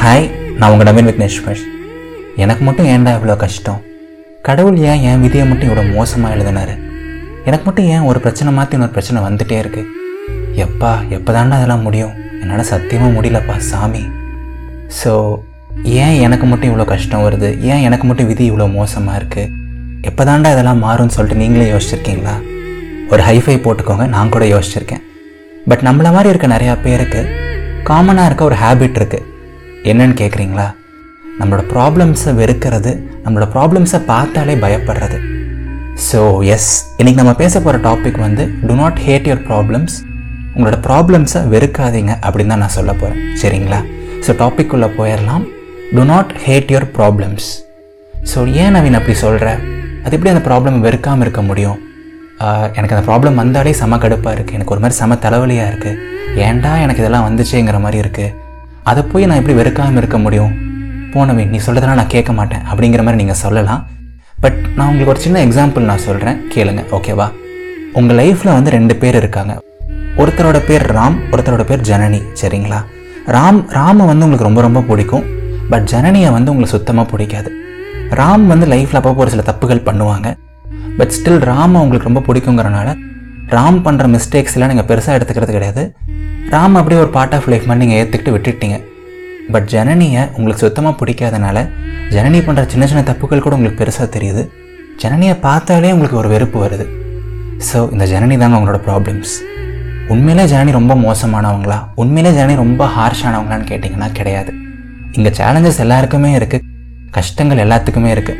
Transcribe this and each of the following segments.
Hi நான் உங்கள் நவீன் விக்னேஸ்வர் எனக்கு மட்டும் ஏன்டா இவ்வளோ கஷ்டம்? கடவுள் ஏன் என் விதியை மட்டும் இவ்வளோ மோசமாக எழுதினாரு? எனக்கு மட்டும் ஏன் ஒரு பிரச்சனை மாற்றி இன்னொரு பிரச்சனை வந்துட்டே இருக்கு? எப்பா எப்போதாண்டா அதெல்லாம் முடியும்? என்னால் சத்தியமாக முடியலப்பா சாமி. ஸோ ஏன் எனக்கு மட்டும் இவ்வளோ கஷ்டம் வருது? ஏன் எனக்கு மட்டும் விதி இவ்வளோ மோசமாக இருக்குது எப்போதாண்டா இதெல்லாம் மாறும்னு சொல்லிட்டு நீங்களே யோசிச்சிருக்கீங்களா? ஒரு ஹைஃபை போட்டுக்கோங்க நான் கூட யோசிச்சிருக்கேன். பட் நம்மள மாதிரி இருக்க நிறையா பேருக்கு காமனாக இருக்க ஒரு ஹேபிட் இருக்குது என்னன்னு கேட்குறீங்களா நம்மளோட ப்ராப்ளம்ஸை வெறுக்கிறது நம்மளோட ப்ராப்ளம்ஸை பார்த்தாலே பயப்படுறது. ஸோ எஸ் இன்றைக்கி நம்ம பேச போகிற டாபிக் வந்து do not hate your problems உங்களோட ப்ராப்ளம்ஸை வெறுக்காதீங்க அப்படின்னு தான் நான் சொல்ல போகிறேன் சரிங்களா? ஸோ டாபிக் உள்ளே போயிடலாம் do not hate your problems so ஏன் நவீன் அப்படி சொல்கிற அது எப்படி அந்த ப்ராப்ளம் வெறுக்காமல் இருக்க முடியும்? எனக்கு அந்த ப்ராப்ளம் வந்தாலே செம கடுப்பாக இருக்குது எனக்கு ஒரு மாதிரி செம தலைவலியாக இருக்குது ஏன்டா எனக்கு இதெல்லாம் வந்துச்சேங்கிற மாதிரி இருக்குது அதை போய் நான் எப்படி வெறுக்காமல் இருக்க முடியும்? போனவே நீ சொல்கிறதெல்லாம் நான் கேட்க மாட்டேன் அப்படிங்கிற மாதிரி நீங்கள் சொல்லலாம். பட் நான் உங்களுக்கு ஒரு சின்ன எக்ஸாம்பிள் நான் சொல்கிறேன் கேளுங்க ஓகேவா உங்கள் லைஃப்பில் வந்து ரெண்டு பேர் இருக்காங்க. ஒருத்தரோட பேர் ராம் ஒருத்தரோட பேர் ஜனனி சரிங்களா? ராம் ராமை வந்து உங்களுக்கு ரொம்ப ரொம்ப பிடிக்கும். பட் ஜனனியை வந்து உங்களுக்கு சுத்தமாக பிடிக்காது. ராம் வந்து லைஃப்பில் அப்பப்போ ஒரு சில தப்புகள் பண்ணுவாங்க. பட் ஸ்டில் ராமை உங்களுக்கு ரொம்ப பிடிக்குங்கிறனால ராம் பண்ணுற மிஸ்டேக்ஸ் எல்லாம் நீங்கள் பெருசாக எடுத்துக்கிறது கிடையாது. ராம் அப்படியே ஒரு பார்ட் ஆஃப் லைஃப் மாதிரி நீங்கள் ஏற்றுக்கிட்டு விட்டுட்டீங்க. பட் ஜனனியை உங்களுக்கு சுத்தமாக பிடிக்காதனால ஜனனி பண்ணுற சின்ன சின்ன தப்புகள் கூட உங்களுக்கு பெருசாக தெரியுது. ஜனனியை பார்த்தாலே உங்களுக்கு ஒரு வெறுப்பு வருது. ஸோ இந்த ஜனனி தாங்க உங்களோட ப்ராப்ளம்ஸ் உண்மையிலே ஜனனி ரொம்ப மோசமானவங்களா? உண்மையிலே ஜனனி ரொம்ப ஹார்ஷானவங்களான்னு கேட்டிங்கன்னா கிடையாது. இங்கே சேலஞ்சஸ் எல்லாருக்குமே இருக்குது கஷ்டங்கள் எல்லாத்துக்குமே இருக்குது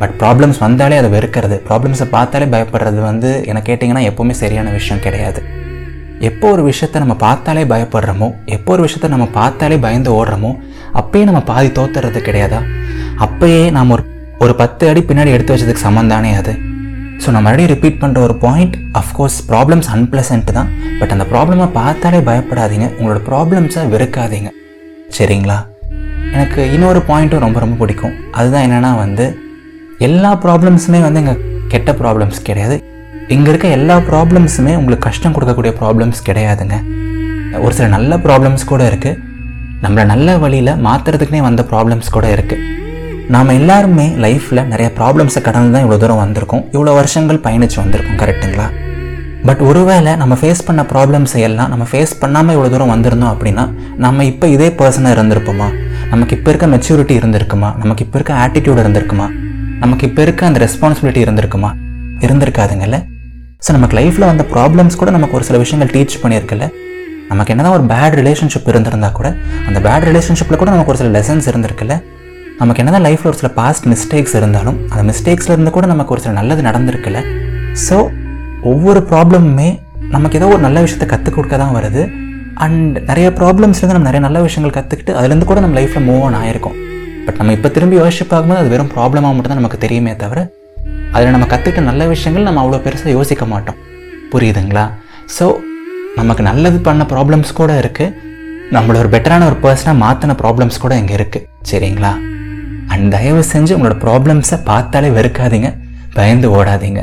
பட் ப்ராப்ளம்ஸ் வந்தாலே அதை வெறுக்கிறது. ப்ராப்ளம்ஸை பார்த்தாலே பயப்படுறது வந்து என்ன கேட்டிங்கன்னா எப்போவுமே சரியான விஷயம் கிடையாது. எப்போ ஒரு விஷயத்தை நம்ம பார்த்தாலே பயப்படுறோமோ எப்போ ஒரு விஷயத்தை நம்ம பார்த்தாலே பயந்து ஓடுறோமோ அப்பயே நம்ம பாதி தோத்துறது கிடையாதா? அப்பயே நாம் ஒரு ஒரு பத்து அடி பின்னாடி எடுத்து வச்சதுக்கு சம்மந்தானே அது? ஸோ நான் மறுபடியும் ரிப்பீட் பண்ணுற ஒரு point of course problems unpleasant தான். பட் அந்த ப்ராப்ளமை பார்த்தாலே பயப்படாதீங்க. உங்களோட ப்ராப்ளம்ஸை வெறுக்காதீங்க. சரிங்களா? எனக்கு இன்னொரு பாயிண்ட்டும் ரொம்ப ரொம்ப பிடிக்கும். அதுதான் என்னென்னா வந்து எல்லா ப்ராப்ளம்ஸுமே வந்து இங்கே கெட்ட ப்ராப்ளம்ஸ் கிடையாது. இங்கே இருக்க எல்லா ப்ராப்ளம்ஸுமே உங்களுக்கு கஷ்டம் கொடுக்கக்கூடிய ப்ராப்ளம்ஸ் கிடையாதுங்க. ஒரு சில நல்ல ப்ராப்ளம்ஸ் கூட இருக்குது நம்மளை நல்ல வழியில் மாற்றுறதுக்குனே வந்த ப்ராப்ளம்ஸ் கூட இருக்குது நாம் எல்லாருமே லைஃப்பில் நிறைய ப்ராப்ளம்ஸை கடந்து தான் இவ்வளோ தூரம் வந்திருக்கோம். இவ்வளோ வருஷங்கள் பயணித்து வந்திருக்கோம் கரெக்ட்டுங்களா பட் ஒருவேளை நம்ம ஃபேஸ் பண்ண ப்ராப்ளம்ஸை எல்லாம் நம்ம ஃபேஸ் பண்ணாமல் இவ்வளோ தூரம் வந்திருந்தோம் அப்படின்னா நம்ம இப்போ இதே பர்சனாக இருந்திருப்போமா? நமக்கு இப்போ இருக்க மெச்சூரிட்டி இருந்திருக்குமா? நமக்கு இப்போ இருக்க ஆட்டிடியூட் இருந்திருக்குமா? நமக்கு இப்போ இருக்க அந்த ரெஸ்பான்சிபிலிட்டி இருந்திருக்குமா? இருந்திருக்காதுங்கல்ல? ஸோ நமக்கு லைஃப்பில் வந்த ப்ராப்ளம்ஸ் கூட நமக்கு ஒரு சில விஷயங்கள் டீச் பண்ணியிருக்குல்ல? நமக்கு என்னதான் ஒரு பேட் ரிலேஷன்ஷிப் இருந்திருந்தா கூட அந்த பேட் ரிலேஷன்ஷிப்பில் கூட நமக்கு ஒரு சில லெசன்ஸ் இருந்திருக்குல்ல? நமக்கு என்னதான் லைஃப்பில் ஒரு சில பாஸ்ட் மிஸ்டேக்ஸ் இருந்தாலும் அந்த மிஸ்டேக்ஸ்லேருந்து கூட நமக்கு ஒரு சில நல்லது நடந்திருக்குல்ல? ஸோ ஒவ்வொரு ப்ராப்ளமுமே நமக்கு ஏதோ ஒரு நல்ல விஷயத்தை கற்றுக் கொடுக்க தான் வருது. அண்ட் நிறைய ப்ராப்ளம்ஸ்லேருந்து நம்ம நிறைய நல்ல விஷயங்கள் கற்றுக்கிட்டு அதுலேருந்து கூட நம்ம லைஃப்பில் மூவ் ஆன் ஆயிருக்கும். பட் நம்ம இப்போ திரும்பி யோசிச்சு பார்க்கும்போது அது வெறும் ப்ராப்ளமாக மட்டும்தான் நமக்கு தெரியுமே தவிர அதில் நம்ம கற்றுக்கிட்ட நல்ல விஷயங்கள் நம்ம அவ்வளோ பெருசாக யோசிக்க மாட்டோம். புரியுதுங்களா? ஸோ நமக்கு நல்லது பண்ண ப்ராப்ளம்ஸ் கூட இருக்குது நம்மளோட ஒரு பெட்டரான ஒரு பர்சனாக மாற்றின ப்ராப்ளம்ஸ் கூட இங்கே இருக்குது சரிங்களா? அண்ட் தயவு செஞ்சு உங்களோட ப்ராப்ளம்ஸை பார்த்தாலே வெறுக்காதீங்க. பயந்து ஓடாதீங்க.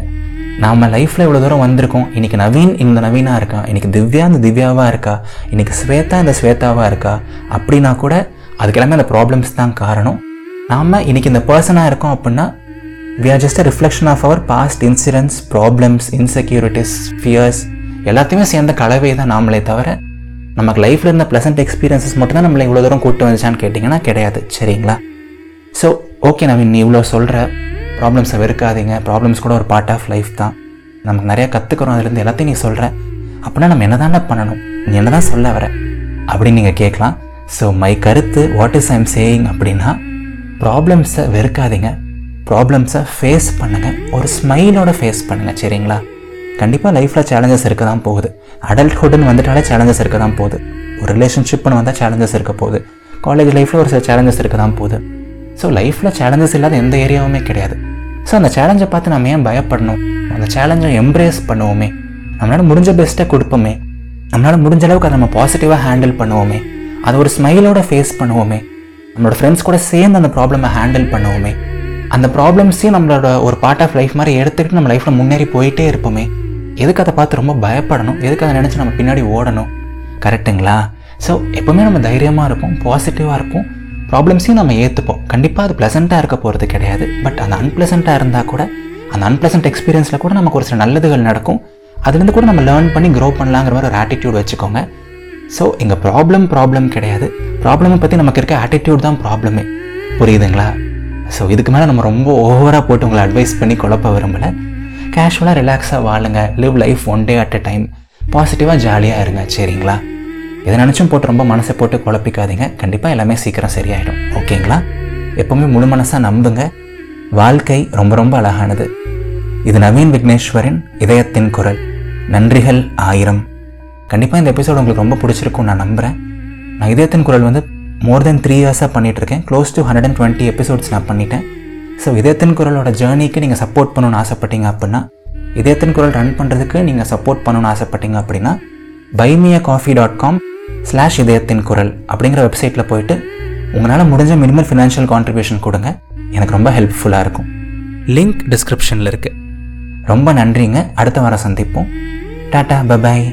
நாம் லைஃப்பில் இவ்வளோ தூரம் வந்திருக்கோம். இன்றைக்கி நவீன் இந்த நவீனாக இருக்கா? இன்றைக்கி திவ்யா இந்த திவ்யாவாக இருக்கா? இன்றைக்கி ஸ்வேதா இந்த ஸ்வேதாவாக இருக்கா? அப்படின்னா கூட அதுக்கெல்லாமே அந்த ப்ராப்ளம்ஸ் தான் காரணம். நாம் இன்றைக்கி இந்த பர்சனாக இருக்கோம் அப்படின்னா we are just a reflection of our past incidents problems insecurities fears எல்லாத்தையுமே சேர்ந்த கலவை தான் நாமளே தவிர நமக்கு லைஃப்பில் இருந்த ப்ளசன்ட் எக்ஸ்பீரியன்ஸஸ் மட்டும் தான் நம்மளை இவ்வளோ தூரம் கூட்டு வந்துச்சான்னு கேட்டிங்கன்னா கிடையாது. சரிங்களா? ஸோ ஓகே நவீன் நீ இவ்வளோ சொல்கிற ப்ராப்ளம்ஸை வெறுக்காதீங்க ப்ராப்ளம்ஸ் கூட ஒரு பார்ட் ஆஃப் லைஃப் தான். நமக்கு நிறையா கற்றுக்குறோம் அதுலேருந்து எல்லாத்தையும் நீ சொல்கிற அப்படின்னா நம்ம என்ன தானே பண்ணணும்? நீ என்ன தான் சொல்ல வர? அப்படின்னு நீங்கள் கேட்கலாம். ஸோ மை கருத்து வாட் இஸ் ஐம் சேயிங் அப்படின்னா ப்ராப்ளம்ஸை வெறுக்காதீங்க. ப்ராப்ளம்ஸை ஃபேஸ் பண்ணுங்கள் ஒரு ஸ்மைலோட ஃபேஸ் பண்ணுங்கள் சரிங்களா? கண்டிப்பாக லைஃப்பில் சேலஞ்சஸ் இருக்க தான் போகுது. அடல்ட்ஹுட்னு வந்துட்டாலே சேலஞ்சஸ் இருக்க தான் போகுது. ஒரு ரிலேஷன்ஷிப்னு வந்தால் சேலஞ்சஸ் இருக்க போகுது. காலேஜ் லைஃப்பில் ஒரு சில சேலஞ்சஸ் இருக்க தான் போகுது. ஸோ லைஃப்பில் சேலஞ்சஸ் இல்லாத எந்த ஏரியாவுமே கிடையாது. ஸோ அந்த சேலஞ்சை பார்த்து நம்ம ஏன் பயப்படணும்? அந்த சேலஞ்சை எம்ப்ரேஸ் பண்ணுவோமே. நம்மளால் முடிஞ்ச பெஸ்ட்டை கொடுப்போமே. நம்மளால் முடிஞ்ச அளவுக்கு அதை நம்ம பாசிட்டிவாக ஹேண்டில் பண்ணுவோமே. அதை ஒரு ஸ்மைலோட ஃபேஸ் பண்ணுவோமே. நம்மளோட ஃப்ரெண்ட்ஸ் கூட சேர்ந்து அந்த ப்ராப்ளமை ஹேண்டில் பண்ணுவோமே. அந்த ப்ராப்ளம்ஸையும் நம்மளோட ஒரு பார்ட் ஆஃப் லைஃப் மாதிரி எடுத்துக்கிட்டு நம்ம லைஃப்பில் முன்னேறி போயிட்டே இருப்போமே. எதுக்கு அதை பார்த்து ரொம்ப பயப்படணும்? எதுக்கு அதை நினச்சி நம்ம பின்னாடி ஓடணும்? கரெக்ட்டுங்களா ஸோ எப்போவுமே நம்ம தைரியமாக இருப்போம் பாசிட்டிவாக இருப்போம். ப்ராப்ளம்ஸையும் நம்ம ஏற்றுப்போம் கண்டிப்பாக அது ப்ளசண்ட்டாக இருக்க போகிறது கிடையாது. பட் அந்த அன்பிளசண்ட்டாக இருந்தால் கூட அந்த அன்பிளசன்ட் எக்ஸ்பீரியன்ஸில் கூட நமக்கு ஒரு சில நல்லதுகள் நடக்கும். அதுலேருந்து கூட நம்ம லேர்ன் பண்ணி க்ரோ பண்ணலாங்கிற மாதிரி ஒரு ஆட்டிடியூட் வச்சுக்கோங்க. ஸோ இங்கே ப்ராப்ளம் ப்ராப்ளம் கிடையாது. ப்ராப்ளமை பற்றி நமக்கு இருக்க ஆட்டிடியூட் தான் ப்ராப்ளமே புரியுதுங்களா? ஸோ இதுக்கு மேலே நம்ம ரொம்ப ஓவராக போட்டு உங்களை அட்வைஸ் பண்ணி குழப்ப விரும்பலை. கேஷுவலாக ரிலாக்ஸாக வாழுங்க. Live life one day at a time பாசிட்டிவாக ஜாலியாக இருங்க சரிங்களா? எதை நினச்சும் போட்டு ரொம்ப மனசை போட்டு குழப்பிக்காதீங்க. கண்டிப்பாக எல்லாமே சீக்கிரம் சரியாயிடும். ஓகேங்களா? எப்போவுமே முழு மனசாக நம்புங்க. வாழ்க்கை ரொம்ப ரொம்ப அழகானது. இது நவீன் விக்னேஸ்வரின் இதயத்தின் குரல். நன்றிகள் ஆயிரம். கண்டிப்பாக இந்த எபிசோடு உங்களுக்கு ரொம்ப பிடிச்சிருக்கும் நான் நம்புகிறேன் நான் இதயத்தின் குரல் வந்து மோர் தென் த்ரீ இயர்ஸாக பண்ணிகிட்ருக்கேன் close to hundred and twenty episodes நான் பண்ணிட்டேன். ஸோ இதயத்தின் குரலோட ஜேர்னிக்கு நீங்கள் சப்போர்ட் பண்ணணும்னு ஆசைப்பட்டீங்க அப்படின்னா இதயத்தின் குரல் ரன் பண்ணுறதுக்கு நீங்கள் சப்போர்ட் பண்ணணும்னு ஆசைப்பட்டீங்க அப்படின்னா buy me a coffee dot com slash இதயத்தின் குரல் அப்படிங்கிற வெப்சைட்டில் போயிட்டு உங்களால் முடிஞ்ச மினிமம் ஃபினான்ஷியல் கான்ட்ரிபியூஷன் கொடுங்க. எனக்கு ரொம்ப ஹெல்ப்ஃபுல்லாக இருக்கும். லிங்க் டிஸ்கிரிப்ஷனில் இருக்குது ரொம்ப நன்றிங்க. அடுத்த வாரம் சந்திப்போம். Tata bye bye